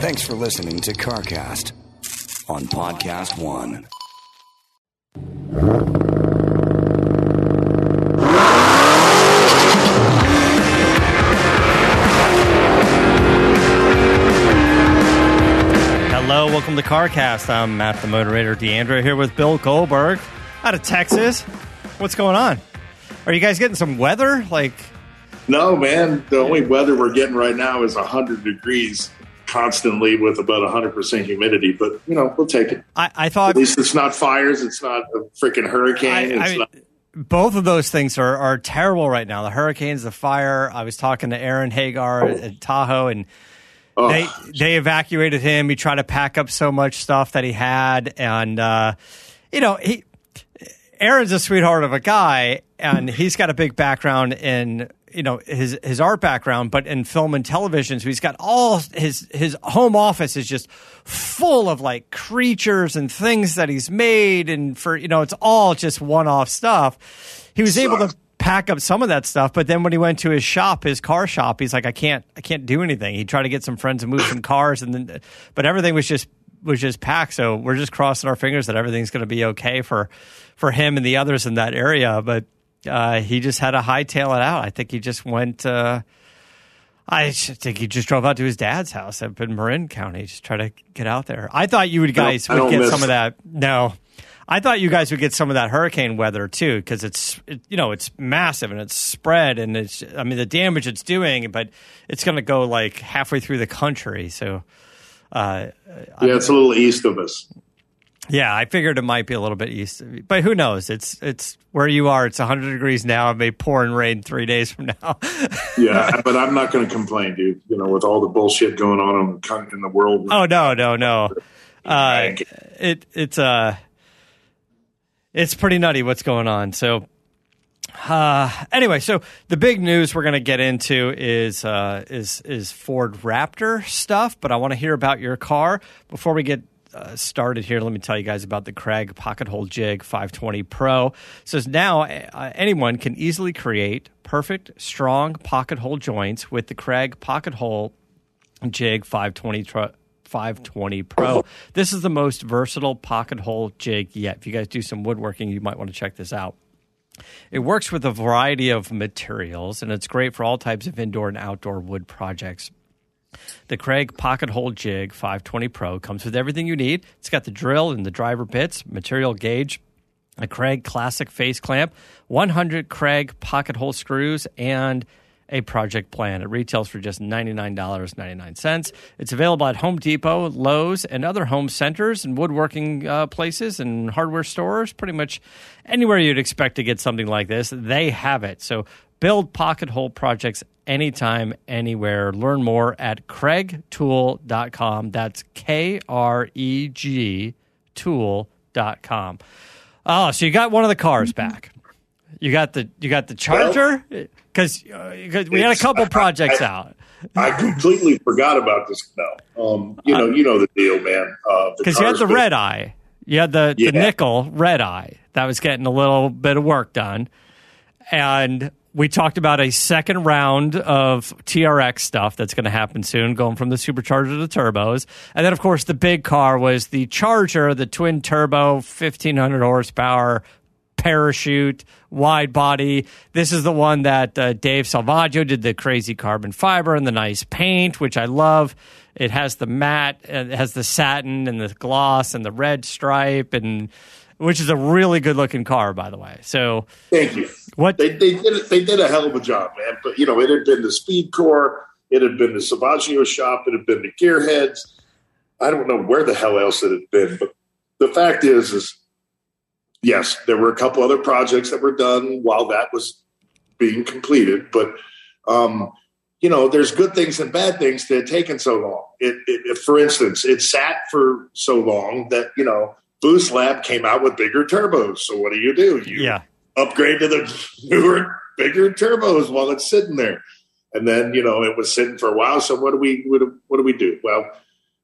Thanks for listening to CarCast on Podcast One. Hello, welcome to CarCast. I'm Matt, the moderator, DeAndrea, here with Bill Goldberg out of Texas. What's going on? Are you guys getting some weather? Like, No, man. The only weather we're getting right now is 100 degrees constantly with about 100% humidity. But, you know, we'll take it. I, I thought At least it's not fires. It's not a freaking hurricane. I, it's I mean, not, both of those things are, are terrible right now. The hurricanes, the fire. I was talking to Aaron Hagar at Tahoe, and oh, they they evacuated him. He tried to pack up so much stuff that he had, and uh, you know he Aaron's a sweetheart of a guy, and he's got a big background in you know his his art background, but in film and television. So he's got all his his home office is just full of like creatures and things that he's made, and for you know it's all just one off stuff. He was able to pack up some of that stuff, but then when he went to his shop, his car shop, he's like, I can't I can't do anything. He tried to get some friends to move some cars, and then but everything was just was just packed. So we're just crossing our fingers that everything's going to be okay for for him and the others in that area. But uh, he just had to hightail it out. I think he just went. Uh, I think he just drove out to his dad's house up in Marin County, just try to get out there. I thought you would guys would get miss- some of that. No, I thought you guys would get some of that hurricane weather too, because it's it, you know it's massive and it's spread and it's I mean the damage it's doing, but it's going to go like halfway through the country. So uh, yeah, it's a little east of us. Yeah, I figured it might be a little bit east, of you. but who knows? It's it's where you are. It's 100 degrees now. It may pour and rain three days from now. Yeah, but I'm not going to complain, dude. You know, with all the bullshit going on in the, in the world. Oh no, no, no. Uh, it it's uh it's pretty nutty what's going on. So uh anyway, so the big news we're going to get into is uh is is Ford Raptor stuff, but I want to hear about your car before we get uh, started here. Let me tell you guys about the Kreg Pocket Hole Jig 520 Pro. It says now uh, anyone can easily create perfect, strong pocket hole joints with the Kreg Pocket Hole Jig 520 tr- 520 Pro. This is the most versatile pocket hole jig yet. If you guys do some woodworking, you might want to check this out. It works with a variety of materials and it's great for all types of indoor and outdoor wood projects. The Kreg Pocket Hole Jig 520 Pro comes with everything you need. It's got the drill and the driver bits, material gauge, a Kreg Classic face clamp, 100 Kreg pocket hole screws, and a project plan. It retails for just $99.99. It's available at Home Depot, Lowe's, and other home centers and woodworking uh, places and hardware stores. Pretty much anywhere you'd expect to get something like this, they have it. So build pocket hole projects anytime, anywhere. Learn more at kregtool.com. That's K R E G tool.com. Oh, so you got one of the cars back. You got the you got the Charger because uh, we had a couple projects I- out. I completely forgot about this now. Um, you know, you know the deal, man. Uh, Because you had the been- red eye, you had the, Yeah. the nickel red eye that was getting a little bit of work done, and we talked about a second round of TRX stuff that's going to happen soon, going from the supercharger to the turbos, and then of course the big car was the Charger, the twin turbo, fifteen hundred horsepower parachute, wide body. This is the one that uh, Dave Salvaggio did the crazy carbon fiber and the nice paint, which I love. It has the matte, uh, it has the satin and the gloss and the red stripe, and which is a really good looking car, by the way. So, Thank you. what? They, they did they did a hell of a job, man. But you know, it had been the SpeedKore, it had been the Savaggio shop, it had been the Gearheads. I don't know where the hell else it had been, but the fact is, is yes, there were a couple other projects that were done while that was being completed, but um, you know, there's good things and bad things to it taking so long. It, it, for instance, it sat for so long that you know Boost Lab came out with bigger turbos. So what do you do? You Yeah. upgrade to the newer, bigger turbos while it's sitting there. And then you know it was sitting for a while. So what do we what do, what do we do? Well,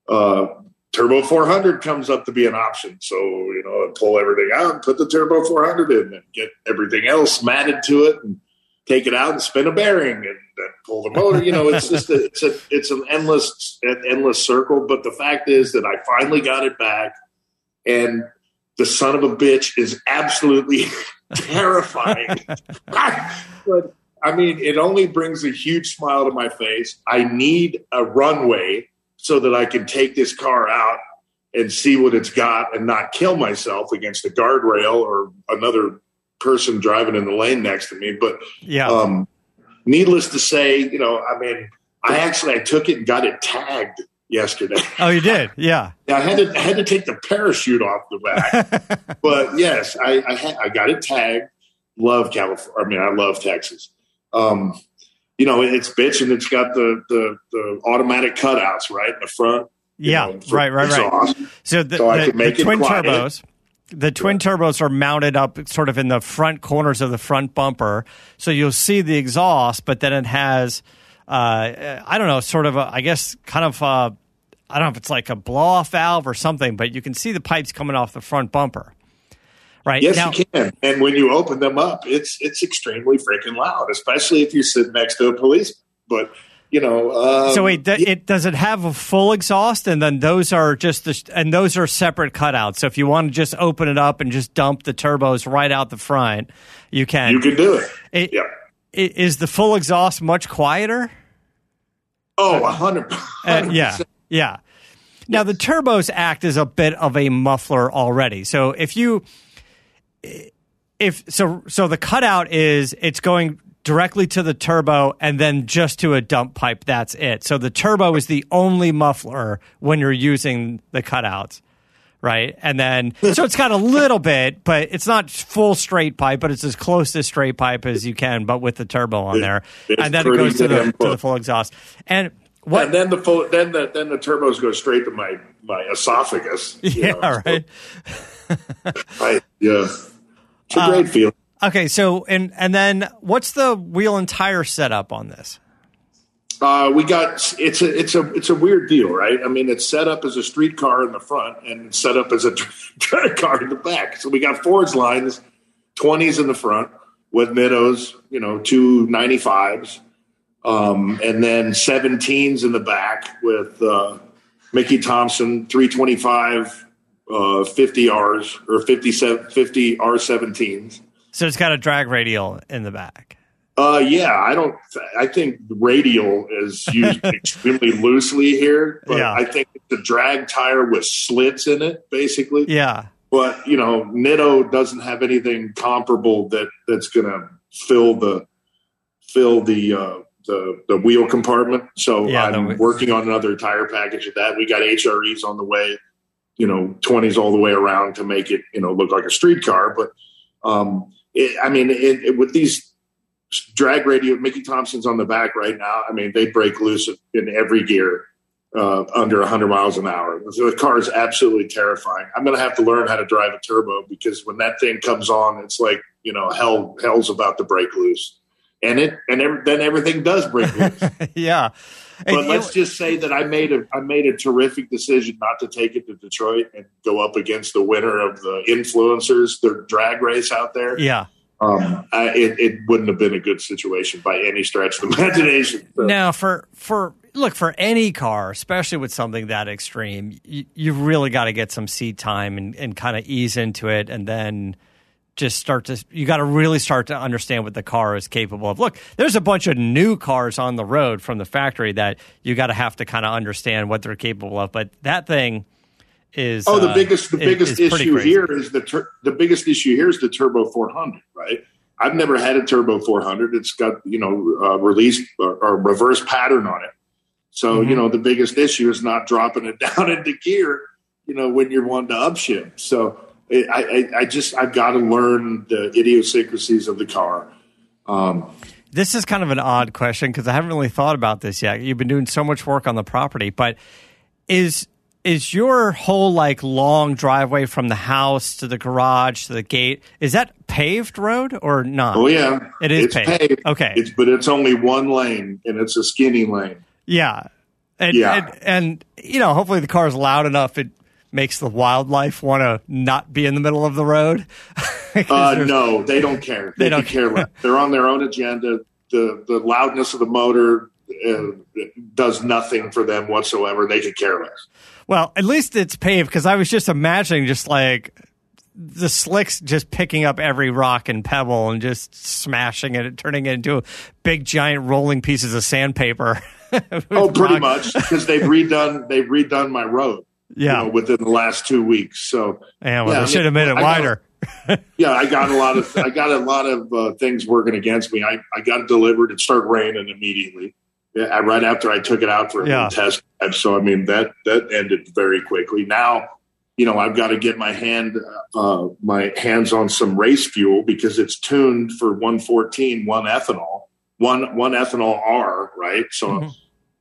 uh, Turbo 400 comes up to be an option. So you know, pull everything out and put the Turbo 400 in, and get everything else matted to it, and take it out and spin a bearing, and then pull the motor. You know, it's just a, it's a it's an endless an endless circle. But the fact is that I finally got it back, and the son of a bitch is absolutely terrifying. but I mean, it only brings a huge smile to my face. I need a runway so that I can take this car out and see what it's got and not kill myself against a guardrail or another person driving in the lane next to me. But Yeah. um, needless to say, you know, I mean, I actually I took it and got it tagged yesterday. oh, you did? Yeah. I had to I had to take the parachute off the back, but yes, I I, had, I got it tagged. Love California. I mean, I love Texas. Um, you know, it's bitch and it's got the the, the automatic cutouts right in the front. Yeah. know, right, right, right. exhaust. So the, So the, the twin quiet. turbos, the twin turbos are mounted up sort of in the front corners of the front bumper, so you'll see the exhaust, but then it has, uh, I don't know, sort of, a, I guess, kind of, uh, I don't know if it's like a blow off valve or something, but you can see the pipes coming off the front bumper. Right Yes, now, you can. And when you open them up, it's it's extremely freaking loud, especially if you sit next to a policeman. But you know, um, so wait, th- it does it have a full exhaust, and then those are just the, and those are separate cutouts. So if you want to just open it up and just dump the turbos right out the front, you can. you can do it. It- yeah. Is the full exhaust much quieter? Oh, a hundred. Uh, yeah, yeah. Now the turbos act as a bit of a muffler already. So if you, if so, so the cutout is it's going directly to the turbo and then just to a dump pipe. That's it. So the turbo is the only muffler when you're using the cutouts. Right. And then, so it's got a little bit, but it's not full straight pipe, but it's as close to straight pipe as you can, but with the turbo on there. it's and then it goes to the, to the full exhaust. And what, And then the full, then the then the turbos go straight to my my esophagus. yeah, know, so right. I, yeah, it's Uh, a great feeling. Okay, so and and then what's the wheel and tire setup on this? Uh, we got it's a it's a it's a weird deal, right? I mean, it's set up as a street car in the front and set up as a drag car in the back. So we got Forgelines, twenties in the front with Nittos, you know, two ninety fives, um, and then seventeens in the back with uh, Mickey Thompson three twenty five. Uh, 50 R's or 50, 50 R17s. So it's got a drag radial in the back. Uh, yeah, I don't. I think radial is used extremely loosely here, but Yeah. I think it's a drag tire with slits in it, basically. Yeah, But you know, Nitto doesn't have anything comparable that that's going to fill the fill the uh, the the wheel compartment. So Yeah, I'm the- working on another tire package of that. We got HREs on the way, you know, twenties all the way around to make it you know look like a street car. But um, it, I mean, it, it, with these drag radio, Mickey Thompson's on the back right now. I mean, they break loose in every gear uh, under 100 miles an hour. So the car is absolutely terrifying. I'm going to have to learn how to drive a turbo because when that thing comes on, it's like you know hell hell's about to break loose, and it and ev- then everything does break loose. yeah. But And, let's just say that I made a I made a terrific decision not to take it to Detroit and go up against the winner of the influencers, the drag race out there. yeah. Um, I, it, it wouldn't have been a good situation by any stretch of the imagination. So- Now for for look for any car, especially with something that extreme, you, you've really got to get some seat time and, and kind of ease into it, and then just start to you got to really start to understand what the car is capable of. Look, there's a bunch of new cars on the road from the factory that you got to have to kind of understand what they're capable of, but that thing is Oh, the uh, biggest the biggest is pretty issue here is the tur- the biggest issue here is the turbo 400, right? I've never had a turbo 400. It's got you know uh, release or, or reverse pattern on it. So Mm-hmm. you know the biggest issue is not dropping it down into gear. You know when you're wanting to upshift. So it, I, I I just I've got to learn the idiosyncrasies of the car. Um, This is kind of an odd question because I haven't really thought about this yet. You've been doing so much work on the property, but is is your whole like long driveway from the house to the garage to the gate is that paved road or not? Oh yeah, It is it's paved. Okay. it's, but it's only one lane, and it's a skinny lane. Yeah. And, Yeah. and and you know, hopefully the car is loud enough it makes the wildlife want to not be in the middle of the road. Uh, no, they don't care. They They, don't care. less. They're on their own agenda. The the loudness of the motor uh, does nothing for them whatsoever. They could care less. Well, at least it's paved because I was just imagining just like the slicks just picking up every rock and pebble and just smashing it and turning it into big giant rolling pieces of sandpaper. Oh, pretty Rock- much because they've redone they've redone my road. Yeah. you know, within the last two weeks. So Yeah, well, Yeah, I they should have made it I got- wider. yeah, I got a lot of I got a lot of uh, things working against me. I, I got it delivered. It started raining immediately. Yeah, right after I took it out for a Yeah. test. drive. So I mean that that ended very quickly. Now, you know, I've got to get my hand uh, my hands on some race fuel because it's tuned for 114, one ethanol, one one ethanol R, right? So. Mhm.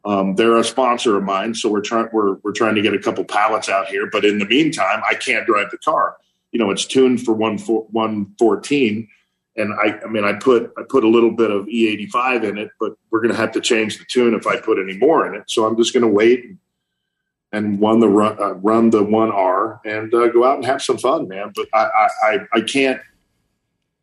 Um, they're a sponsor of mine, so we're trying we're we're trying to get a couple pallets out here. But in the meantime, I can't drive the car. You know, it's tuned for one one fourteen, and I I mean I put I put a little bit of E eighty five in it, but we're going to have to change the tune if I put any more in it. So I'm just going to wait and, and run the run uh, run the one R and uh, go out and have some fun, man. But I I, I can't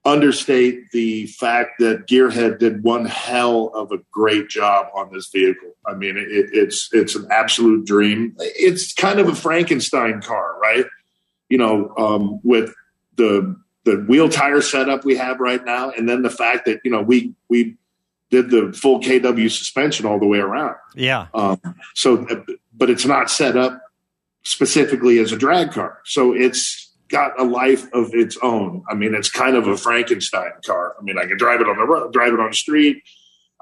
understate the fact that Gearhead did one hell of a great job on this vehicle. I mean, it, it's it's an absolute dream. It's kind of a Frankenstein car, right? You know, um, with the the wheel tire setup we have right now, and then the fact that you know we we did the full KW suspension all the way around. Yeah. Um, so, but it's not set up specifically as a drag car. So it's got a life of its own. I mean, it's kind of a Frankenstein car. I mean, I can drive it on the road, drive it on the street.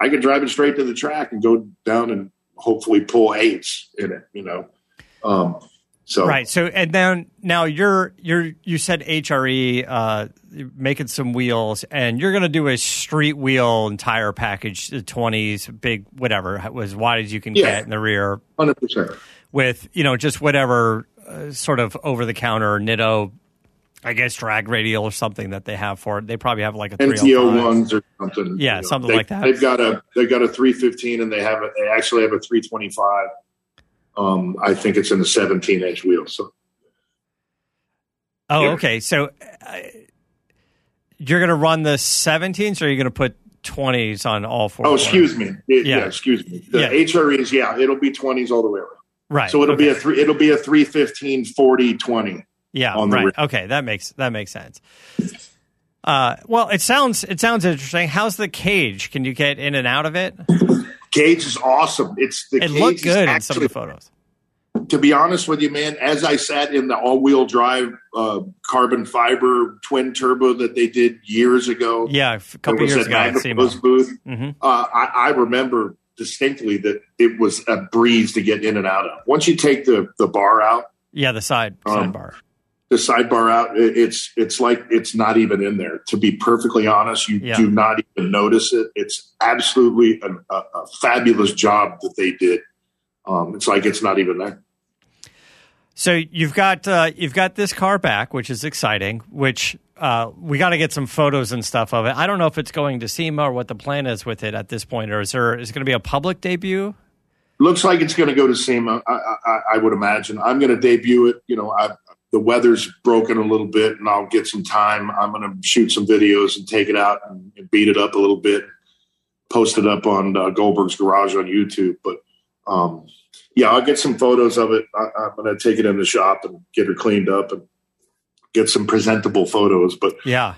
I can drive it straight to the track and go down and hopefully pull eights in it, you know? Um, so Right. So and then now you're you're you said HRE uh making some wheels and you're going to do a street wheel and tire package the 20s big whatever as wide as you can Yeah. get in the rear hundred percent. with you know just whatever uh, sort of over the counter Nitto I guess drag radial or something that they have for it. They probably have like a NTO ones or something. Yeah, you know. something They- like that. They've got a they've got a three fifteen and they have a, they actually have a three twenty five. Um, I think it's in the seventeen inch wheel. So Oh, Yeah. okay. So uh, you're going to run the 17s or are you going to put 20s on all four? Oh, excuse me. It- Yeah. yeah. excuse me. The Yeah. HREs, yeah, it'll be twenties all the way around. Right. So it'll be a three. It'll be a three fifteen forty twenty. Yeah, on the right. rear. Okay, that makes that makes sense. Uh, well, it sounds it sounds interesting. How's the cage? Can you get in and out of it? Gauge is awesome. It's the It cage looked is good in some of the photos. To be honest with you, man, as I sat in the all wheel drive uh, carbon fiber twin turbo that they did years ago, Yeah, a couple years ago at booth. hmm Uh, I, I remember distinctly that it was a breeze to get in and out of. Once you take the the bar out, Yeah, the side Um, sidebar. The sidebar out, it's it's like it's not even in there. To be perfectly honest, you Yeah. do not even notice it. It's absolutely a, a fabulous job that they did. Um, it's like it's not even there. So you've got uh, you've got this car back, which is exciting. Which uh, we got to get some photos and stuff of it. I don't know if it's going to SEMA or what the plan is with it at this point, or is there is it going to be a public debut? Looks like it's going to go to SEMA. I, I, I would imagine. I'm going to debut it. You know, I, the weather's broken a little bit, and I'll get some time. I'm going to shoot some videos and take it out and, and beat it up a little bit, post it up on uh, Goldberg's Garage on YouTube. But um, yeah, I'll get some photos of it. I, I'm going to take it in the shop and get her cleaned up and get some presentable photos. But Yeah.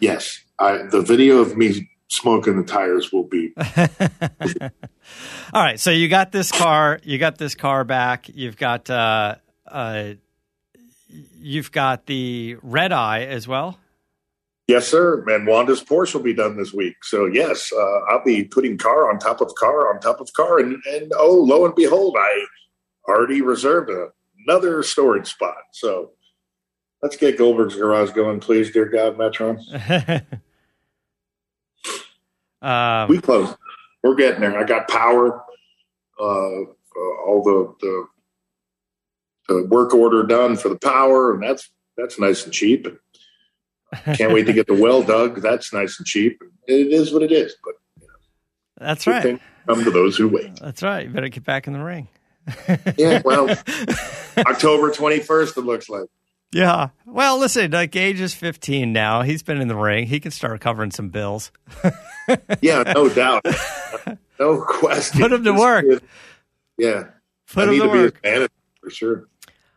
yes, I, the video of me smoking the tires will be All right, so you got this car, you got this car back. You've got uh, uh, you've got the red eye as well. Yes, sir. And Wanda's Porsche will be done this week. So yes, uh, I'll be putting car on top of car on top of car, and and oh, lo and behold, I already reserved another storage spot. So let's get Goldberg's Garage going, please, dear God, Metron. Um, we close. We're getting there. I got power. Uh, uh, all the, the the work order done for the power, and that's that's nice and cheap. And can't wait to get the well dug. That's nice and cheap. It is what it is. But you know, that's right. Come to those who wait. That's right. You better get back in the ring. Yeah. Well, October twenty first. It looks like. Yeah. Well, listen, like Gage is 15 now. He's been in the ring. He can start covering some bills. Yeah, no doubt. No question. Put him to work. Yeah. Put I him need to to be his work. for sure.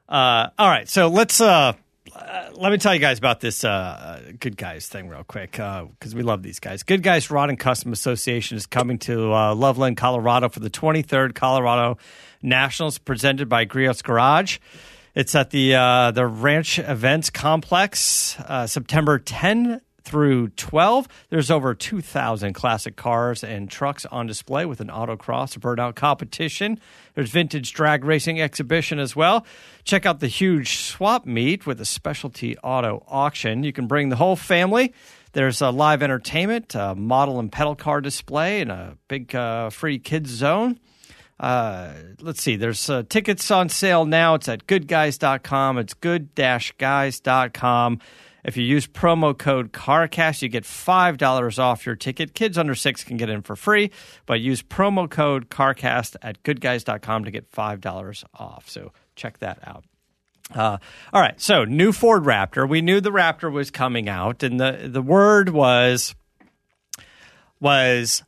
Uh, all right, so let's uh, uh, let me tell you guys about this uh, Goodguys thing real quick because we love these guys. Goodguys Rod and Custom Association is coming to uh, Loveland, Colorado for the 23rd Colorado Nationals presented by Griot's Garage. It's at the uh, the Ranch Events Complex, uh, September 10 through 12. There's over 2,000 classic cars and trucks on display with an autocross burnout competition. There's vintage drag racing exhibition as well. Check out the huge swap meet with a specialty auto auction. You can bring the whole family. There's a live entertainment, a model and pedal car display, and a big uh, free kids zone. Uh, let's see. There's uh, tickets on sale now. It's at goodguys.com. It's good-guys.com. If you use promo code CARCAST, you get $5 off your ticket. Kids under six can get in for free, but use promo code CARCAST at goodguys.com to get $5 off. So check that out. Uh, all right, so new Ford Raptor. We knew the Raptor was coming out, and the, the word was was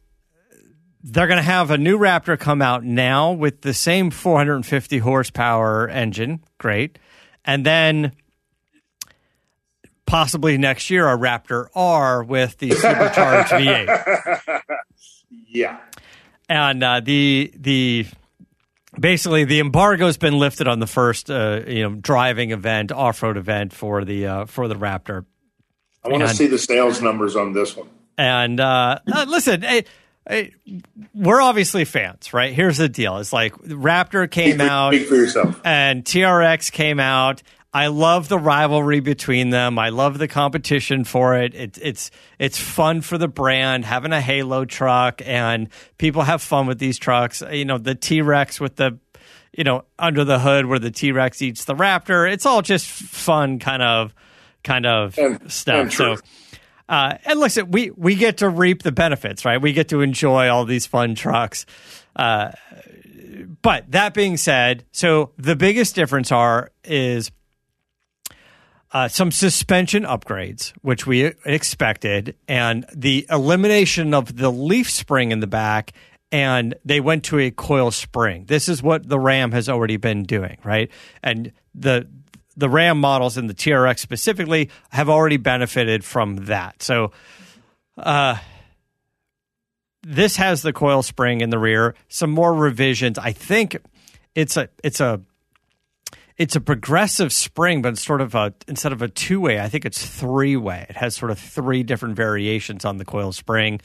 they're going to have a new Raptor come out now with the same 450 horsepower engine. Great. And then possibly next year, a Raptor R with the supercharged V8. Yeah. And uh, the the basically the embargo's been lifted on the first uh, you know driving event, off road event for the uh, for the Raptor. I want to see the sales numbers on this one. And uh, uh, listen, hey, hey, we're obviously fans, right? Here's the deal: it's like Raptor came Speak out. Speak for yourself. and TRX came out. I love the rivalry between them. I love the competition for it. it. It's it's fun for the brand having a Halo truck, and people have fun with these trucks. You know, the T Rex with the you know under the hood where the T Rex eats the Raptor. It's all just fun, kind of kind of And- stuff. and so. Uh, and listen, we, we get to reap the benefits, right? We get to enjoy all these fun trucks. Uh, but that being said, so the biggest difference are is uh, some suspension upgrades, which we expected, and the elimination of the leaf spring in the back, and they went to a coil spring. This is what the Ram has already been doing, right? And the the Ram models and the TRX specifically have already benefited from that. So this has the coil spring in the rear. Some more revisions. I think it's a it's a it's a progressive spring, but it's sort of a instead of a two way, I think it's three way. It has sort of three different variations on the coil spring.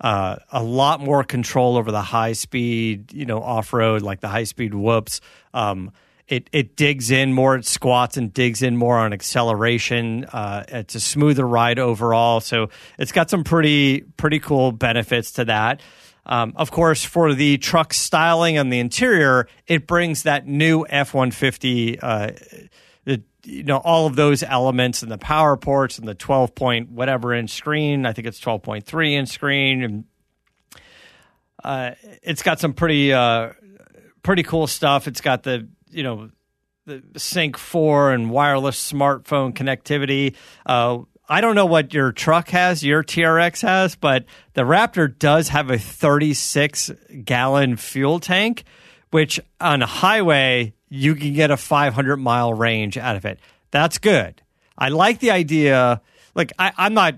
Uh, a lot more control over the high speed, you know, off road, like the high speed whoops. Um, it it digs in more, it squats and digs in more on acceleration. Uh, it's a smoother ride overall, so it's got some pretty pretty cool benefits to that. Um, of course, for the truck styling on the interior, it brings that new F one fifty. uh, you know all of those elements and the power ports and the twelve point whatever inch screen. I think it's twelve point three inch screen and uh, it's got some pretty uh, pretty cool stuff. It's got the you know the Sync four and wireless smartphone connectivity. Uh, I don't know what your truck has, your TRX has, but the Raptor does have a 36 gallon fuel tank, which on a highway you can get a 500 mile range out of it. That's good. I like the idea. Like I, I'm not.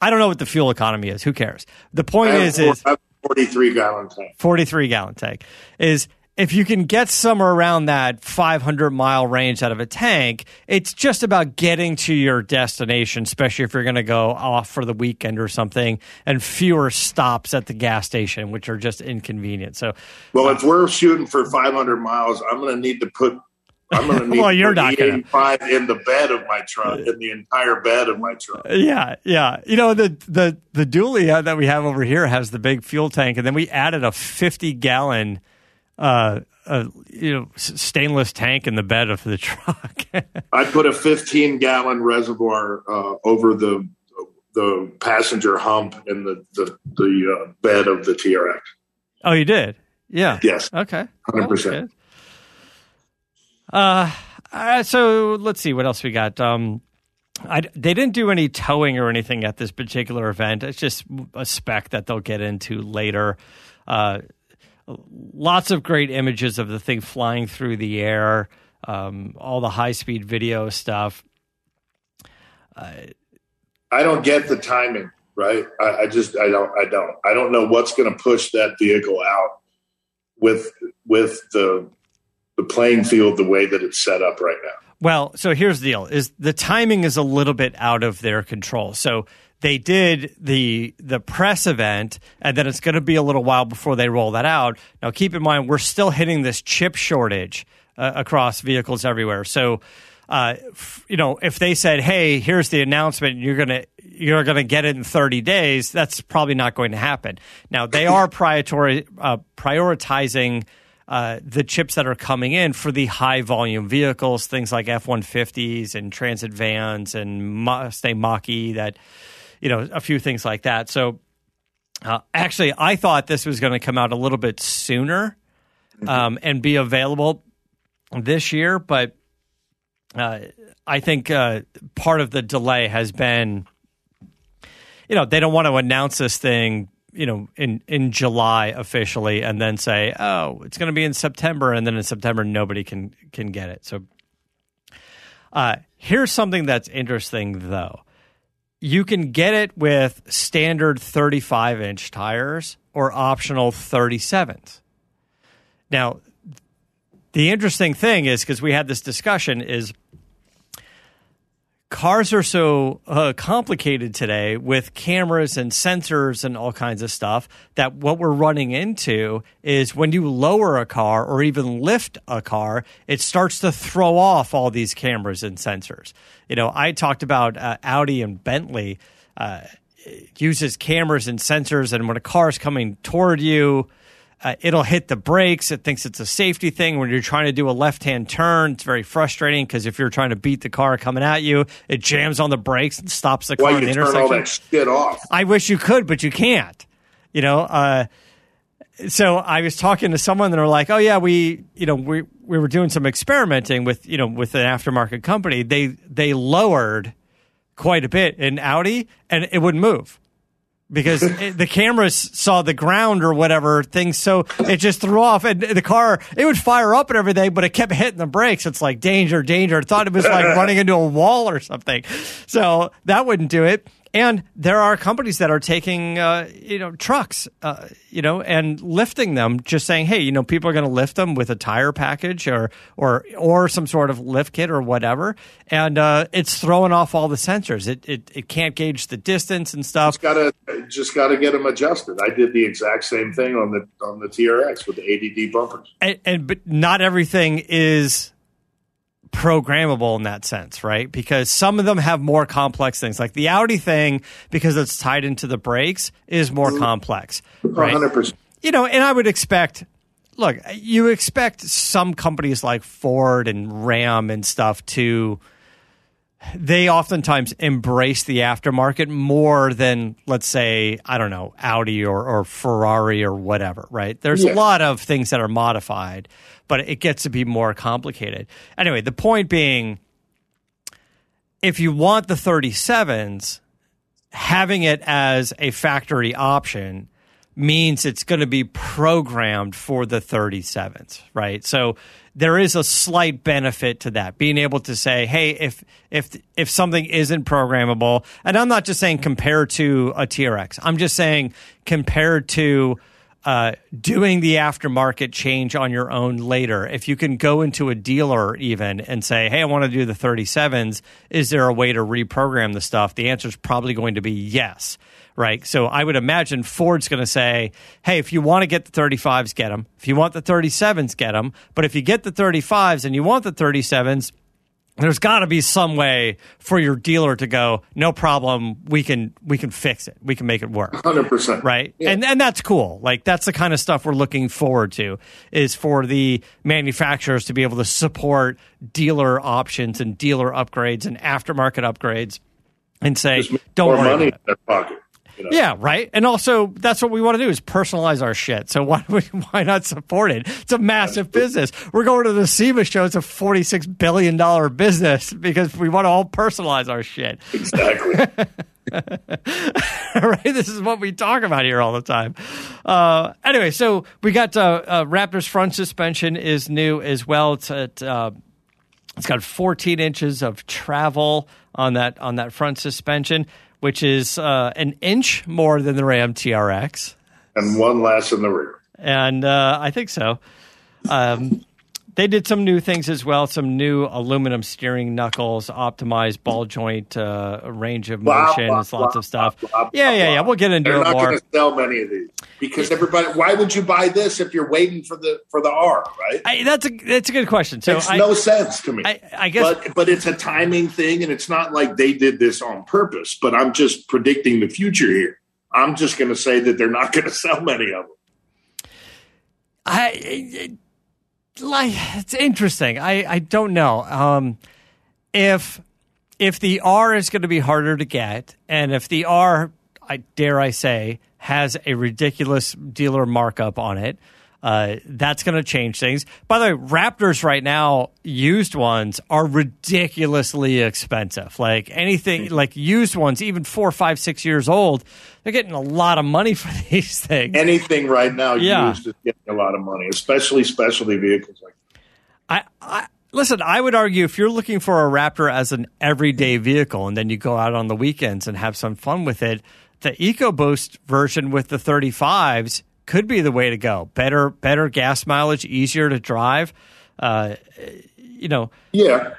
I don't know what the fuel economy is. Who cares? The point is, four- is I have 43 gallon tank. 43 gallon tank is if you can get somewhere around that 500 mile range out of a tank, it's just about getting to your destination, especially if you're going to go off for the weekend or something, and fewer stops at the gas station, which are just inconvenient. So, Well, if we're shooting for 500 miles, I'm going to need to put I'm going to need Well, you're not gonna. E85 in the bed of my truck, in the entire bed of my truck. Yeah, yeah. You know the the the dually uh, that we have over here has the big fuel tank, and then we added a 50 gallon, uh, uh you know, stainless tank in the bed of the truck. I put a 15 gallon reservoir uh, over the the passenger hump in the the, the uh, bed of the TRX. oh, you did? Yeah. Yes, Okay. 100%. That's. Uh, uh, so let's see what else we got. Um, I, they didn't do any towing or anything at this particular event. It's just a spec that they'll get into later. Uh, lots of great images of the thing flying through the air, um, all the high speed video stuff. I don't get the timing. Right, I, I just I don't I don't I don't know what's going to push that vehicle out with with the the playing field the way that it's set up right now. Well, so here's the deal: is the timing is a little bit out of their control. So they did the the press event, and then it's going to be a little while before they roll that out. Now, keep in mind, we're still hitting this chip shortage uh, across vehicles everywhere. So, uh, f- you know, if they said, "Hey, here's the announcement," you're gonna you're gonna get it in 30 days, that's probably not going to happen. Now, they are priori- uh, prioritizing uh, the chips that are coming in for the high volume vehicles, things like F 150s and transit vans and Mustang Mach E, that, you know, a few things like that. So, uh, actually, I thought this was going to come out a little bit sooner um, and be available this year, but uh, I think uh, part of the delay has been, you know, they don't want to announce this thing, you know, in in July officially, and then say, oh, it's going to be in September, and then in September nobody can can get it. So, uh, here's something that's interesting though. You can get it with standard 35 inch tires or optional 37s. Now, the interesting thing is because we had this discussion is cars are so uh, complicated today with cameras and sensors and all kinds of stuff that what we're running into is when you lower a car or even lift a car it starts to throw off all these cameras and sensors. You know i talked about uh, audi and bentley uh, uses cameras and sensors and when a car is coming toward you uh, it'll hit the brakes. It thinks it's a safety thing. When you're trying to do a left hand turn, it's very frustrating because if you're trying to beat the car coming at you, it jams on the brakes and stops the car Why in the you turn intersection. all that shit off? I wish you could, but you can't. You know, uh, so I was talking to someone and they're like, "Oh yeah, we, you know, we we were doing some experimenting with, you know, with an aftermarket company. They they lowered quite a bit in Audi and it wouldn't move." Because it, the cameras saw the ground or whatever things, so it just threw off, and the car it would fire up and everything, but it kept hitting the brakes. It's like danger, danger. I thought it was like running into a wall or something, so that wouldn't do it. And there are companies that are taking, uh, you know, trucks, uh, you know, and lifting them, just saying, hey, you know, people are going to lift them with a tire package or or or some sort of lift kit or whatever, and uh, it's throwing off all the sensors. It, it it can't gauge the distance and stuff. Gotta just got to get them adjusted. I did the exact same thing on the on the TRX with the ADD bumpers. And, and but not everything is programmable in that sense, right? Because some of them have more complex things. Like the Audi thing, because it's tied into the brakes, is more complex, right? 100%. You know, and I would expect. Look, you expect some companies like Ford and Ram and stuff to. They oftentimes embrace the aftermarket more than, let's say, I don't know, Audi or, or Ferrari or whatever, right? There's a lot of things that are modified, but it gets to be more complicated. Anyway, the point being, if you want the 37s, having it as a factory option means it's going to be programmed for the 37s, right? So there is a slight benefit to that, being able to say, hey, if if if something isn't programmable, and I'm not just saying compared to a TRX, I'm just saying compared to uh, doing the aftermarket change on your own later. If you can go into a dealer even and say, "Hey, I want to do the 37s. Is there a way to reprogram the stuff?" The answer is probably going to be yes. Right. So I would imagine Ford's going to say, "Hey, if you want to get the 35s, get them. If you want the 37s, get them. But if you get the 35s and you want the 37s, there's got to be some way for your dealer to go no problem we can we can fix it. We can make it work. 100% right? Yeah. and and that's cool. Like that's the kind of stuff we're looking forward to is for the manufacturers to be able to support dealer options and dealer upgrades and aftermarket upgrades and say don't more worry money in their pocket you know? Yeah, right. And also, that's what we want to do is personalize our shit. So why why not support it? It's a massive business. We're going to the SEMA show. It's a forty six billion dollar business because we want to all personalize our shit. Exactly. right. This is what we talk about here all the time. Uh, anyway, so we got uh, uh, Raptor's front suspension is new as well. It's at, uh, it's got 14 inches of travel on that on that front suspension which is uh, an inch more than the Ram TRX, and one less in the rear. And uh, I think so. Um, they did some new things as well. Some new aluminum steering knuckles, optimized ball joint uh, range of Blah, motion, blah, lots blah, of stuff. yeah, yeah, yeah. We'll get into They're it not more. going to sell many of these because everybody. Why would you buy this if you're waiting for the for the R? Right? I, that's a that's a good question. So Makes I, no sense to me. I, I guess but but it's a timing thing, and it's not like they did this on purpose. But I'm just predicting the future here. I'm just going to say that they're not going to sell many of them. I like it's interesting. I I don't know um, if if the R is going to be harder to get, and if the R, I dare I say, has a ridiculous dealer markup on it. Uh, that's going to change things. By the way, Raptors right now, used ones are ridiculously expensive. Like anything, like used ones, even four, five, six years old, they're getting a lot of money for these things. Anything right now Yeah. used is getting a lot of money, especially specialty vehicles like. I, I listen. I would argue if you're looking for a Raptor as an everyday vehicle, and then you go out on the weekends and have some fun with it, the EcoBoost version with the 35s could be the way to go. Better, better gas mileage, easier to drive. Uh, you know, Yeah,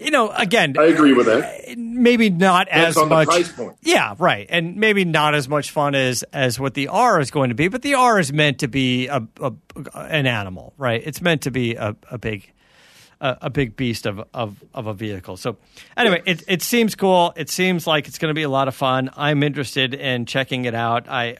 you know. Again, I agree with that. maybe not Depends as on the much. price point. Yeah, right, and maybe not as much fun as as what the R is going to be. But the R is meant to be a, a an animal, right? It's meant to be a, a big a, a big beast of, of of a vehicle. So anyway, it it seems cool. It seems like it's going to be a lot of fun. I'm interested in checking it out. I.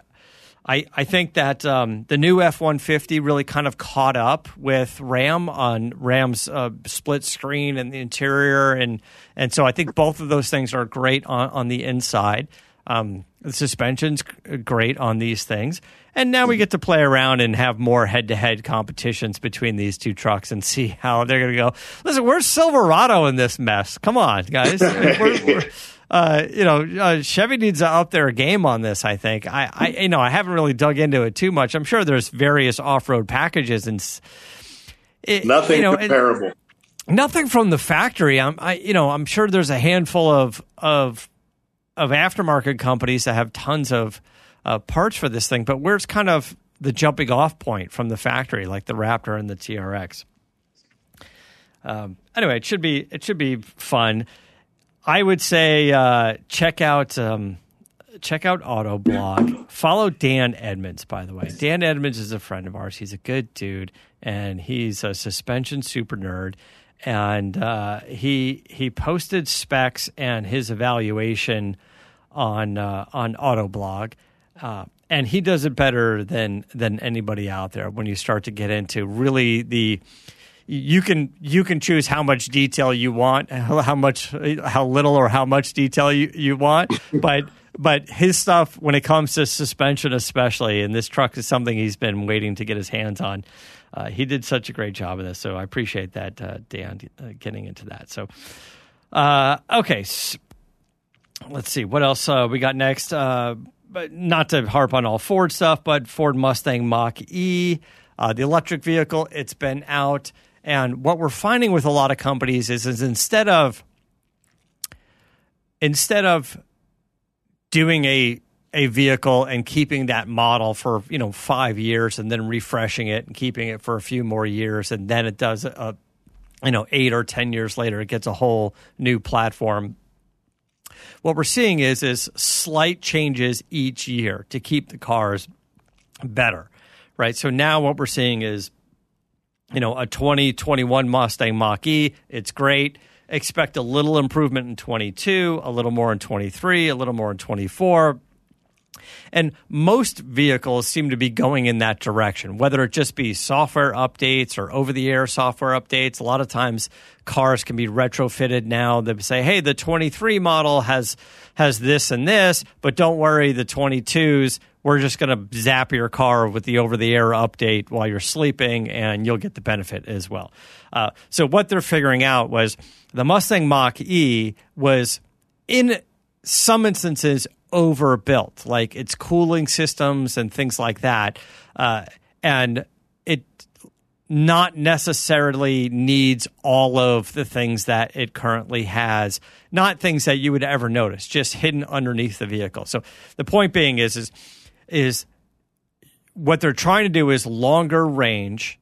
I, I think that um, the new F one fifty really kind of caught up with Ram on Ram's uh, split screen and the interior, and and so I think both of those things are great on, on the inside. Um, the suspension's g- great on these things, and now we get to play around and have more head to head competitions between these two trucks and see how they're going to go. Listen, where's Silverado in this mess? Come on, guys. We're- we're- uh, you know, uh, Chevy needs to up their game on this. I think. I, I, you know, I haven't really dug into it too much. I'm sure there's various off-road packages and it- Nothing you know, it- comparable. nothing from the factory. I'm, I, you know, I'm sure there's a handful of of of aftermarket companies that have tons of uh, parts for this thing, but where's kind of the jumping off point from the factory, like the Raptor and the TRX? Um, anyway, it should be it should be fun. I would say uh, check out um, check out Autoblog. Follow Dan Edmunds, by the way. Dan Edmunds is a friend of ours. He's a good dude, and he's a suspension super nerd. And uh, he he posted specs and his evaluation on uh, on Autoblog. Uh, and he does it better than than anybody out there when you start to get into really the you can you can choose how much detail you want, how how much, how little or how much detail you, you want. but but his stuff when it comes to suspension, especially, and this truck is something he's been waiting to get his hands on. Uh, he did such a great job of this, so I appreciate that, uh, Dan, uh, getting into that. So, uh, okay, s- let's see what else uh, we got next. Uh, but not to harp on all Ford stuff, but Ford Mustang Mach E, uh, the electric vehicle, it's been out. And what we're finding with a lot of companies is, is instead of instead of doing a a vehicle and keeping that model for you know five years and then refreshing it and keeping it for a few more years and then it does a you know eight or ten years later it gets a whole new platform. What we're seeing is is slight changes each year to keep the cars better right? So now what we're seeing is you know a 2021 mustang mach e it's great expect a little improvement in 22 a little more in 23 a little more in 24 and most vehicles seem to be going in that direction, whether it just be software updates or over the air software updates. A lot of times cars can be retrofitted now. They say, hey, the 23 model has has this and this, but don't worry, the 22s, we're just going to zap your car with the over the air update while you're sleeping, and you'll get the benefit as well. Uh, so, what they're figuring out was the Mustang Mach E was in some instances overbuilt, like its cooling systems and things like that. Uh, and it not necessarily needs all of the things that it currently has, not things that you would ever notice, just hidden underneath the vehicle. So the point being is is is what they're trying to do is longer range,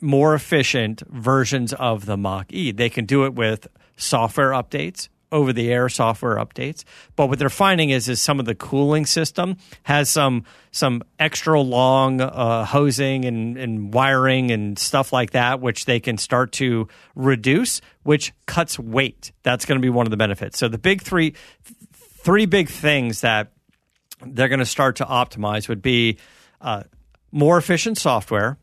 more efficient versions of the Mach E. They can do it with software updates over the air software updates. But what they're finding is is some of the cooling system has some some extra long uh, hosing and, and wiring and stuff like that, which they can start to reduce, which cuts weight. That's going to be one of the benefits. So the big three three big things that they're going to start to optimize would be uh, more efficient software,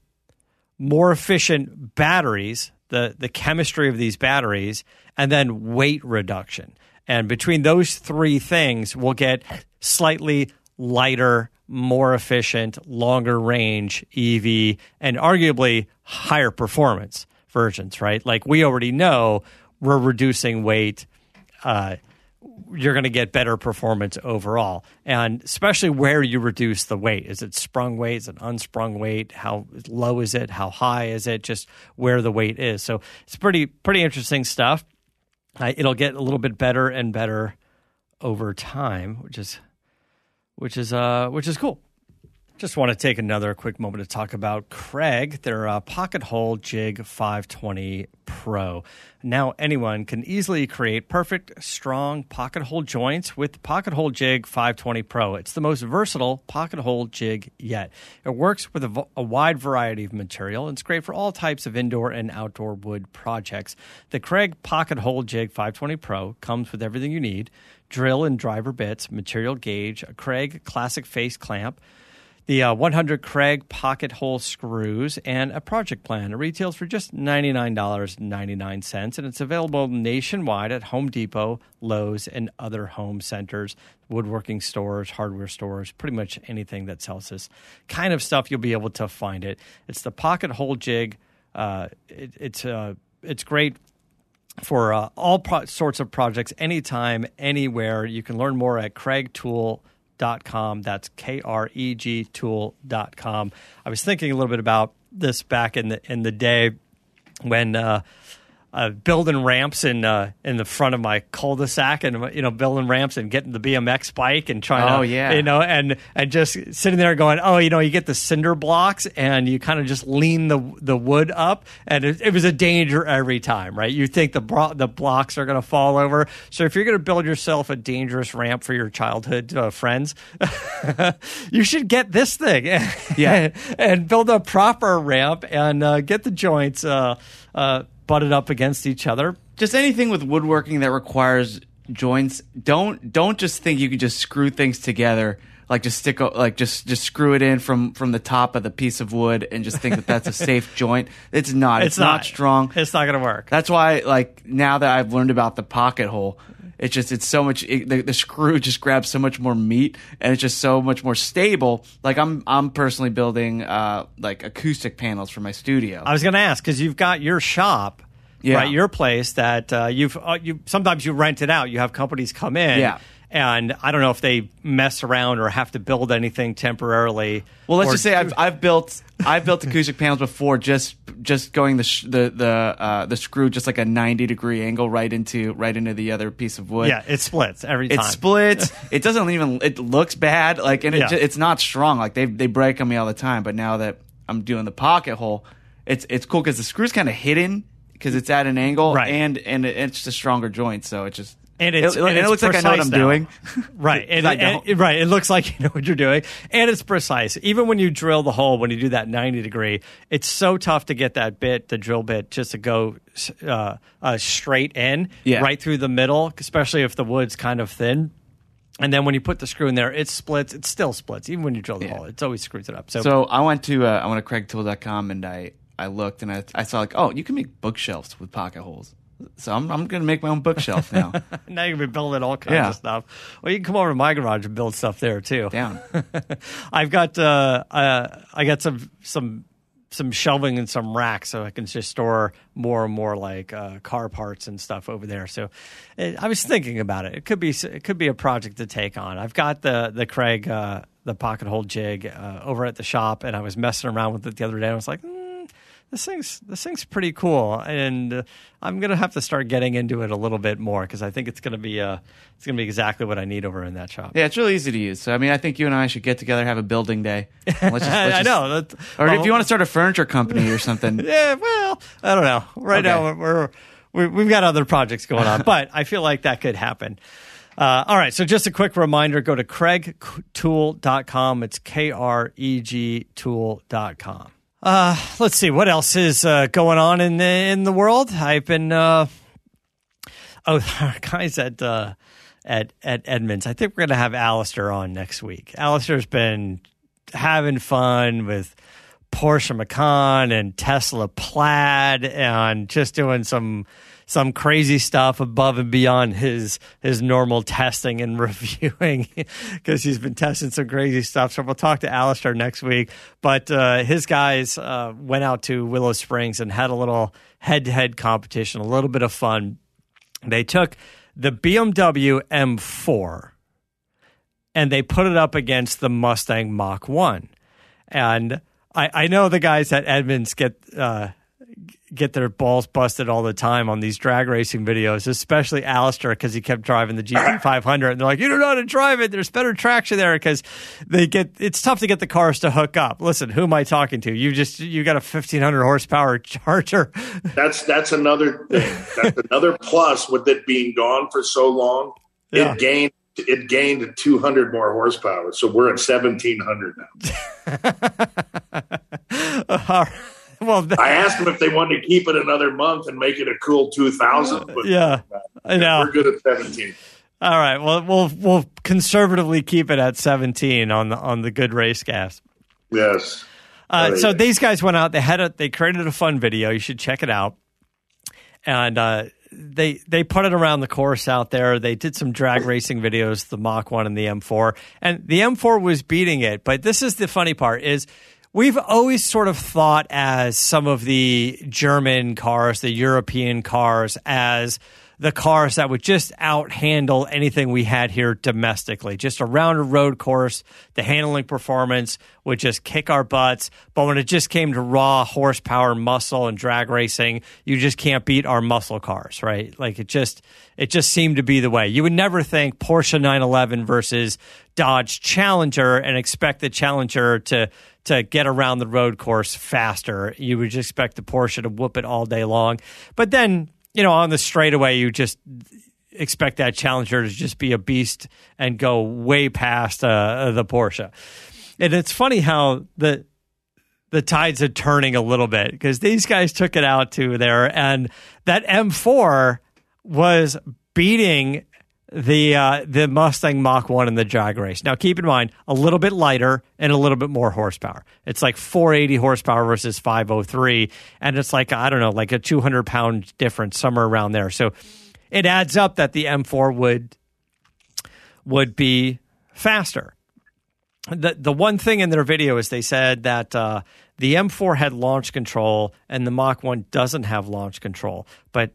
more efficient batteries, the the chemistry of these batteries, and then weight reduction. And between those three things, we'll get slightly lighter, more efficient, longer range EV, and arguably higher performance versions, right? Like we already know we're reducing weight. Uh, you're going to get better performance overall. And especially where you reduce the weight. Is it sprung weight? Is it unsprung weight? How low is it? How high is it? Just where the weight is. So it's pretty pretty interesting stuff. Uh, it'll get a little bit better and better over time, which is which is uh which is cool. Just want to take another quick moment to talk about Kreg, their uh, pocket hole jig 520 Pro. Now, anyone can easily create perfect, strong pocket hole joints with Pocket Hole Jig 520 Pro. It's the most versatile pocket hole jig yet. It works with a, a wide variety of material and it's great for all types of indoor and outdoor wood projects. The Kreg Pocket Hole Jig 520 Pro comes with everything you need drill and driver bits, material gauge, a Kreg Classic Face Clamp the uh, 100 Kreg pocket hole screws, and a project plan. It retails for just $99.99, and it's available nationwide at Home Depot, Lowe's, and other home centers, woodworking stores, hardware stores, pretty much anything that sells this kind of stuff, you'll be able to find it. It's the pocket hole jig. Uh, it, it's uh, it's great for uh, all pro- sorts of projects, anytime, anywhere. You can learn more at kregtool.com com. That's K R E G tool.com. I was thinking a little bit about this back in the in the day when uh, uh, building ramps in uh, in the front of my cul-de-sac, and you know, building ramps and getting the BMX bike and trying oh, to, yeah. you know, and and just sitting there going, oh, you know, you get the cinder blocks and you kind of just lean the the wood up, and it, it was a danger every time, right? You think the bro- the blocks are going to fall over, so if you're going to build yourself a dangerous ramp for your childhood uh, friends, you should get this thing, yeah, and build a proper ramp and uh, get the joints. Uh, uh, butted up against each other. Just anything with woodworking that requires joints. Don't don't just think you can just screw things together. Like just stick like just just screw it in from from the top of the piece of wood and just think that that's a safe joint. It's not. It's, It's not. not. strong. It's not going to work. That's why like now that I've learned about the pocket hole, it's just it's so much it, the, the screw just grabs so much more meat and it's just so much more stable. Like I'm I'm personally building uh like acoustic panels for my studio. I was going to ask because you've got your shop, Yeah. right? Your place that uh, you've uh, you sometimes you rent it out. You have companies come in, Yeah. And I don't know if they mess around or have to build anything temporarily. Well, let's or- just say I've, I've built I've built acoustic panels before, just just going the sh- the the uh, the screw just like a ninety degree angle right into right into the other piece of wood. yeah, it splits every time. It splits. it doesn't even. It looks bad. Like, and it Yeah. ju- it's not strong. Like they they break on me all the time. But now that I'm doing the pocket hole, it's it's cool because the screw's kind of hidden because it's at an angle, Right. and and it's just a stronger joint. So it just And it's- it, and it looks like I know what I'm now. doing. Right, and, and- right. It looks like you know what you're doing, and it's precise. Even when you drill the hole, when you do that 90 degree, it's so tough to get that bit, the drill bit, just to go uh, uh, straight in, Yeah. right through the middle, especially if the wood's kind of thin. And then when you put the screw in there, it splits. It still splits, even when you drill the hole. It's always screws it up. So, So I went to uh, I went to kregtool.com and I I looked and I I saw like oh you can make bookshelves with pocket holes. So I'm I'm gonna make my own bookshelf now. now you can be building all kinds Yeah. of stuff. Well, you can come over to my garage and build stuff there too. Down. I've got uh, uh, I got some some some shelving and some racks, so I can just store more and more like uh, car parts and stuff over there. So it, I was thinking about it. It could be it could be a project to take on. I've got the the Kreg uh, the pocket hole jig uh, over at the shop, and I was messing around with it the other day. I was like. Mm, this thing's this thing's pretty cool, and uh, I'm gonna have to start getting into it a little bit more because I think it's gonna be uh, it's gonna be exactly what I need over in that shop. Yeah, it's really easy to use. So I mean, I think you and I should get together, have a building day. Let's just, let's I, just- know. Or well, if you want to start a furniture company or something. Yeah, well, I don't know. Right Okay. now, we're, we're we've got other projects going on, but I feel like that could happen. Uh, all right, so just a quick reminder: go to kregtool.com. It's k r e g tool.com. Uh, let's see what else is uh, going on in the in the world. I've been uh, oh, guys at uh, at at Edmunds. I think we're gonna have Alistair on next week. Alistair's been having fun with Porsche Macan and Tesla Plaid and just doing some some crazy stuff above and beyond his his normal testing and reviewing because he's been testing some crazy stuff. So we'll talk to Alistair next week. But uh, his guys uh, went out to Willow Springs and had a little head to head competition, a little bit of fun. They took the BMW M4 and they put it up against the Mustang Mach 1. And I, I know the guys at Edmunds get uh, get their balls busted all the time on these drag racing videos, especially Alistair because he kept driving the GT500. And they're like, you don't know how to drive it. There's better traction there because they get it's tough to get the cars to hook up. Listen, who am I talking to? You just you got a 1500 horsepower Charger. That's that's another thing. That's another plus with it being gone for so long. Yeah. It gained it gained 200 more horsepower. So we're at 1700 now. well, th- I asked them if they wanted to keep it another month and make it a cool 2000. But yeah, I know. we're good at 17. All right. Well, we'll we'll conservatively keep it at 17 on the on the good race gas. Yes. Uh, Oh, so these guys went out. They had a they created a fun video. You should check it out. And uh, they they put it around the course out there. They did some drag racing videos, the Mach One and the M4, and the M4 was beating it. But this is the funny part: is we've always sort of thought as some of the German cars, the European cars, as the cars that would just outhandle anything we had here domestically. Just around a road course, the handling performance would just kick our butts. But when it just came to raw horsepower, muscle, and drag racing, you just can't beat our muscle cars, right? Like it just it just seemed to be the way. You would never think Porsche 911 versus Dodge Challenger and expect the Challenger to to get around the road course faster. You would just expect the Porsche to whoop it all day long. But then you know, on the straightaway, you just expect that Challenger to just be a beast and go way past uh, the Porsche. And it's funny how the the tides are turning a little bit because these guys took it out to there, and that M4 was beating the uh, the Mustang Mach One in the drag race. Now, keep in mind, a little bit lighter and a little bit more horsepower. It's like 480 horsepower versus 503, and it's like I don't know, like a 200 pound difference somewhere around there. So it adds up that the M4 would would be faster. The the one thing in their video is they said that uh, the M4 had launch control and the Mach 1 doesn't have launch control, but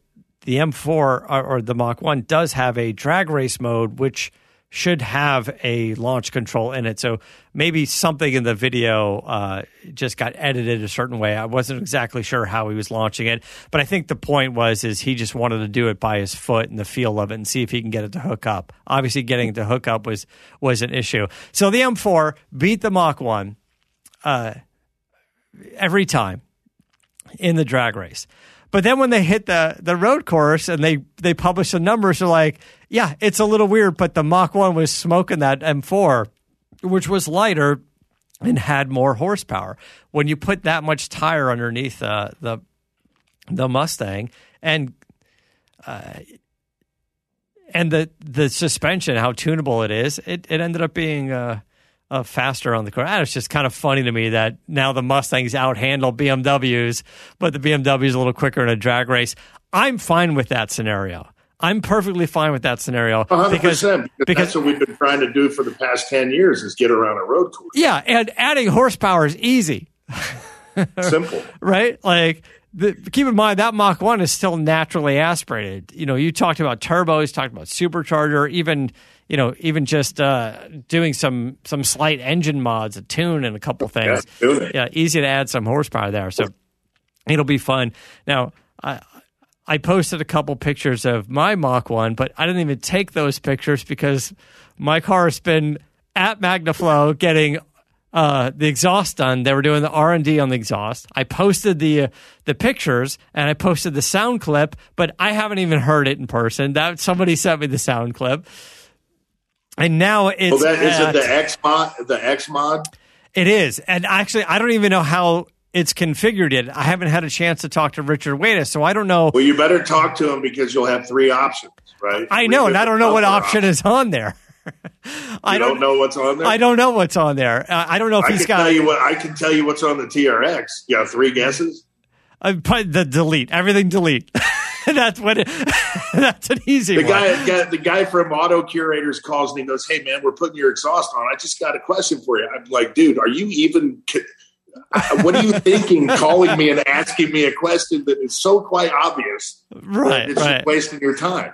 the M4 or, or the Mach 1 does have a drag race mode, which should have a launch control in it. So maybe something in the video uh, just got edited a certain way. I wasn't exactly sure how he was launching it, but I think the point was is he just wanted to do it by his foot and the feel of it and see if he can get it to hook up. Obviously, getting it to hook up was was an issue. So the M4 beat the Mach One uh, every time in the drag race. But then when they hit the the road course and they they publish the numbers, they're like, yeah, it's a little weird, but the Mach One was smoking that M4, which was lighter and had more horsepower. When you put that much tire underneath uh, the the Mustang and uh, and the the suspension, how tunable it is, it, it ended up being uh, uh, faster on the course. It's just kind of funny to me that now the Mustangs outhandle BMWs, but the BMW is a little quicker in a drag race. I'm fine with that scenario. I'm perfectly fine with that scenario 100%, because, because, because that's what we've been trying to do for the past 10 years is get around a road course. yeah, and adding horsepower is easy, Simple. right? Like the, keep in mind that Mach One is still naturally aspirated. You know, you talked about turbos, talked about supercharger, even you know, even just uh, doing some some slight engine mods, a tune, and a couple things. Yeah, yeah, easy to add some horsepower there. So it'll be fun. Now, I I posted a couple pictures of my Mach One, but I didn't even take those pictures because my car has been at MagnaFlow getting uh, the exhaust done. They were doing the R and D on the exhaust. I posted the uh, the pictures and I posted the sound clip, but I haven't even heard it in person. That somebody sent me the sound clip, and now it's Well, that is at- it the X mod, the X mod. it is. And actually, I don't even know how it's configured yet. I haven't had a chance to talk to Richard Wada, so I don't know. Well, you better talk to him because you'll have three options, right? I know, and I don't know what option options. is on there. I You don't, know what's on there. I don't know what's on there. Uh, I don't know if I he's can got tell you what I can tell you what's on the TRX. You got three guesses. uh, put the delete everything delete. that's what. It, that's an easy The one. guy, guy, the guy from Auto Curators calls me and goes, "Hey man, we're putting your exhaust on. I just got a question for you." I'm like, "Dude, are you even? What are you thinking? calling me and asking me a question that is so quite obvious. right, It's right. just wasting your time."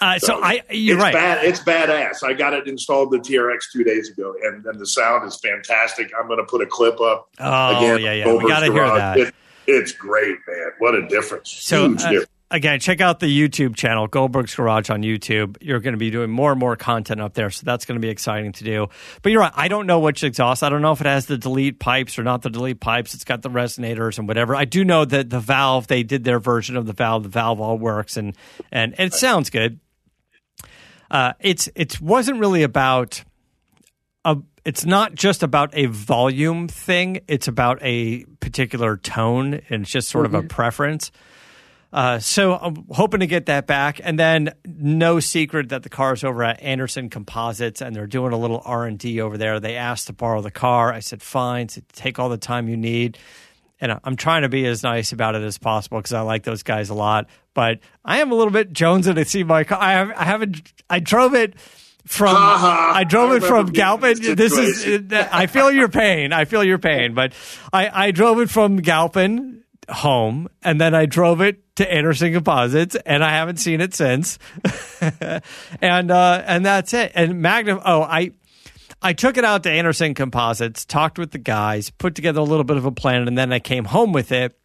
Uh, so I, you're it's right. Bad, it's badass. I got it installed the TRX two days ago, and, and the sound is fantastic. I'm going to put a clip up. Oh again, yeah, yeah. We got to hear that. It, it's great, man. What a difference! So Huge uh, difference. Again, check out the YouTube channel, Goldberg's Garage on YouTube. You're going to be doing more and more content up there, so that's going to be exciting to do. But you're right. I don't know which exhaust. I don't know if it has the delete pipes or not the delete pipes. It's got the resonators and whatever. I do know that the valve they did their version of the valve. The valve all works and and, and it sounds good. Uh, it's it wasn't really about a, it's not just about a volume thing. It's about a particular tone, and it's just sort of a preference. Uh, so I'm hoping to get that back, and then no secret that the car's over at Anderson Composites, and they're doing a little R and D over there. They asked to borrow the car. I said fine. Said, Take all the time you need. And I'm trying to be as nice about it as possible because I like those guys a lot. But I am a little bit jonesing to see my car. I, have, I haven't. I drove it from. Ha. I drove I it from remember being in Galpin. this This is. I feel your pain. I feel your pain. But I, I drove it from Galpin home, and then I drove it to Anderson Composites, and I haven't seen it since. and uh, and that's it. And Magnum. Oh, I. I took it out to Anderson Composites, talked with the guys, put together a little bit of a plan, and then I came home with it.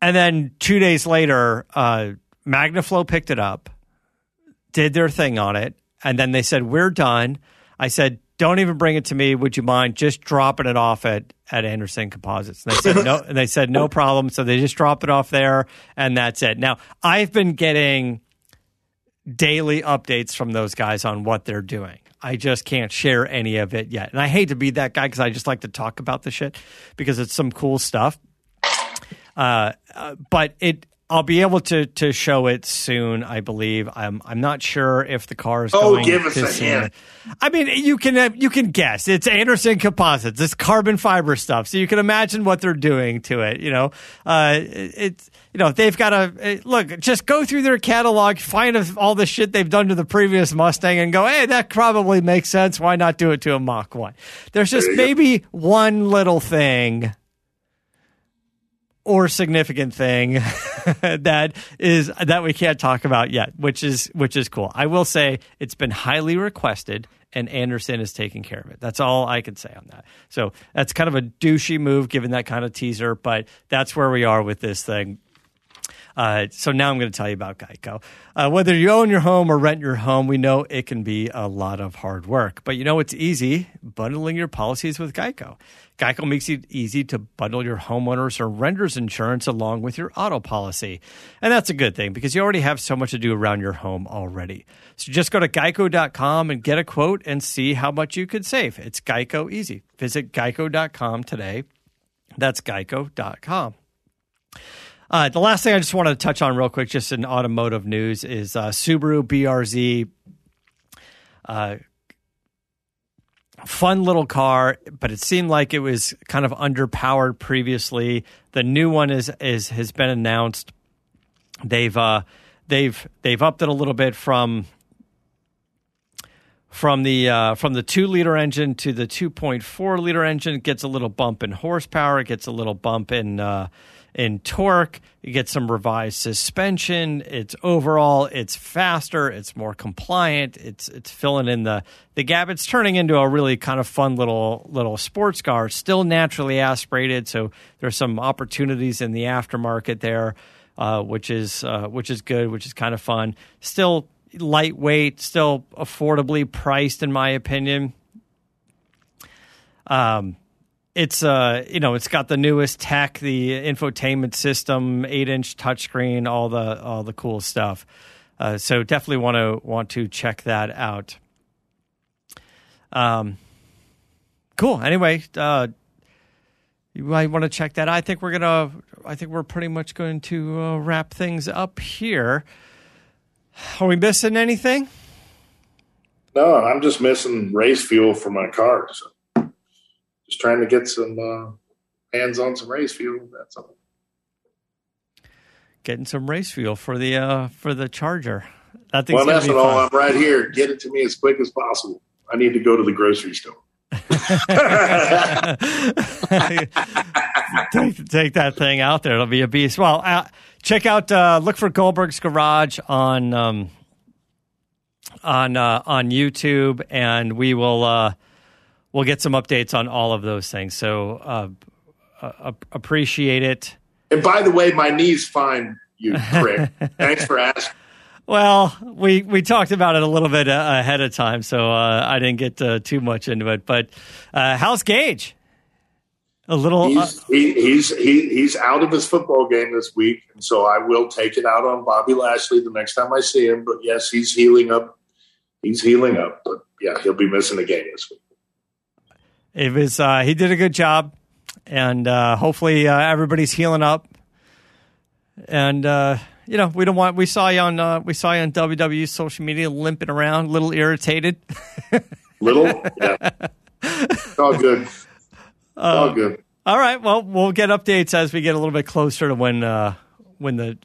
And then two days later, uh, MagnaFlow picked it up, did their thing on it, and then they said, We're done. I said, Don't even bring it to me. Would you mind just dropping it off at, at Anderson Composites? And they said no and they said no problem. So they just dropped it off there and that's it. Now I've been getting daily updates from those guys on what they're doing. I just can't share any of it yet. And I hate to be that guy because I just like to talk about the shit because it's some cool stuff. Uh, uh, but it, I'll be able to to show it soon. I believe. I'm I'm not sure if the car is going Oh, going give us to a hint. it. I mean, you can uh, you can guess. It's Anderson Composites. It's carbon fiber stuff, so you can imagine what they're doing to it. You know, uh, it's you know they've got a look. Just go through their catalog, find all the shit they've done to the previous Mustang, and go, hey, that probably makes sense. Why not do it to a Mach One? There's just you go. maybe one little thing or significant thing that is that we can't talk about yet, which is which is cool. I will say it's been highly requested and Anderson is taking care of it. That's all I can say on that. So that's kind of a douchey move given that kind of teaser, but that's where we are with this thing. Uh, so now I'm going to tell you about Geico. Uh, whether you own your home or rent your home, we know it can be a lot of hard work. But you know it's easy bundling your policies with Geico. Geico makes it easy to bundle your homeowners or renters insurance along with your auto policy. And that's a good thing because you already have so much to do around your home already. So just go to geico.com and get a quote and see how much you could save. It's Geico easy. Visit geico.com today. That's geico.com. Uh, the last thing I just wanted to touch on real quick, just in automotive news, is uh, Subaru BRZ. Uh, fun little car, but it seemed like it was kind of underpowered previously. The new one is is has been announced. They've uh, they've they've upped it a little bit from from the uh, from the two liter engine to the two point four liter engine. It gets a little bump in horsepower. It gets a little bump in uh, in torque. You get some revised suspension. It's overall it's faster. It's more compliant. It's it's filling in the the gap. It's turning into a really kind of fun little little sports car. Still naturally aspirated, so there's some opportunities in the aftermarket there, uh, which is uh, which is good, which is kind of fun. Still lightweight, still affordably priced, in my opinion. Um, it's uh you know it's got the newest tech the infotainment system eight inch touchscreen all the all the cool stuff. Uh, so definitely want to want to check that out. Um cool. Anyway uh you might want to check that. I think we're gonna i think we're pretty much going to uh, wrap things up here are we missing anything No, I'm just missing race fuel for my car. So just trying to get some uh, hands on some race fuel. That's all. getting some race fuel for the uh for the charger that Well, that's all. I'm right here. Get it to me as quick as possible. I need to go to the grocery store. take, take that thing out there. It'll be a beast. Well, uh, check out, uh, look for Goldberg's Garage on um, on uh, on YouTube, and we will uh, we'll get some updates on all of those things. So uh, uh, appreciate it. And by the way, my knee's fine. You prick. Thanks for asking. Well, we we talked about it a little bit uh, ahead of time, so uh, I didn't get uh, too much into it. But uh, how's Gage? A little. uh, He's he, he's he, he's out of his football game this week, and so I will take it out on Bobby Lashley the next time I see him. But yes, he's healing up. He's healing up, but yeah, he'll be missing a game this week. it was. Uh, he did a good job, and uh, hopefully uh, everybody's healing up. And uh, you know, we don't want. We saw you on. Uh, we saw you on WWE social media limping around, a little irritated. Little, yeah, it's all good. All good. All right. Well, we'll get updates as we get a little bit closer to when uh, when the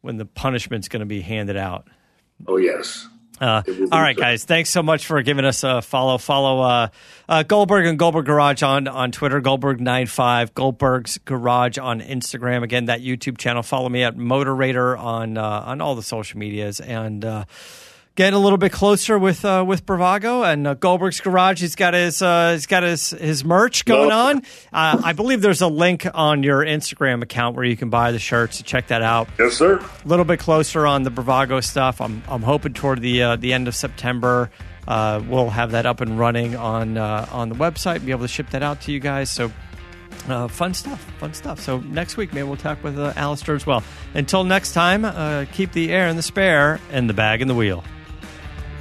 when the punishment's going to be handed out. Oh yes. Uh, It will be all right, good. guys. Thanks so much for giving us a follow. Follow uh, uh, Goldberg and Goldberg Garage on on Twitter. Goldberg 95 Goldberg's Garage on Instagram. Again, that YouTube channel. Follow me at Motorator on uh, on all the social medias and. Getting a little bit closer with uh, with Bravago and uh, Goldberg's Garage. He's got his uh, he's got his his merch going on. Uh, I believe there's a link on your Instagram account where you can buy the shirts. So check that out Yes, sir. a little bit closer on the Bravago stuff. I'm I'm hoping toward the uh, the end of September. Uh, we'll have that up and running on uh, on the website and be able to ship that out to you guys. So uh, fun stuff, fun stuff. So next week maybe we'll talk with uh, Alistair as well. Until next time, uh, keep the air in the spare and the bag in the wheel.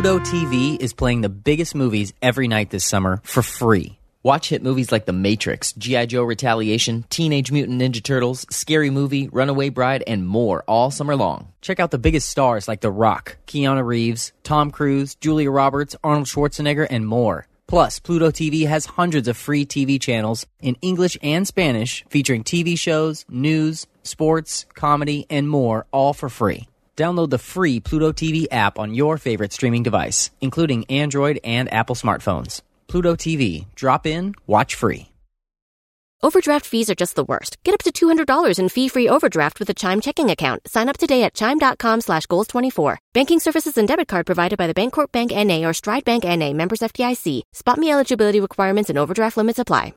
Pluto TV is playing the biggest movies every night this summer for free. Watch hit movies like The Matrix, G.I. Joe Retaliation, Teenage Mutant Ninja Turtles, Scary Movie, Runaway Bride, and more all summer long. Check out the biggest stars like The Rock, Keanu Reeves, Tom Cruise, Julia Roberts, Arnold Schwarzenegger, and more. Plus, Pluto TV has hundreds of free TV channels in English and Spanish featuring TV shows, news, sports, comedy, and more, all for free. Download the free Pluto TV app on your favorite streaming device, including Android and Apple smartphones. Pluto TV. Drop in, watch free. Overdraft fees are just the worst. Get up to $200 in fee-free overdraft with a Chime checking account. Sign up today at Chime.com slash Goals24. Banking services and debit card provided by the Bancorp Bank N.A. or Stride Bank N.A. Members FDIC. Spot me eligibility requirements and overdraft limits apply.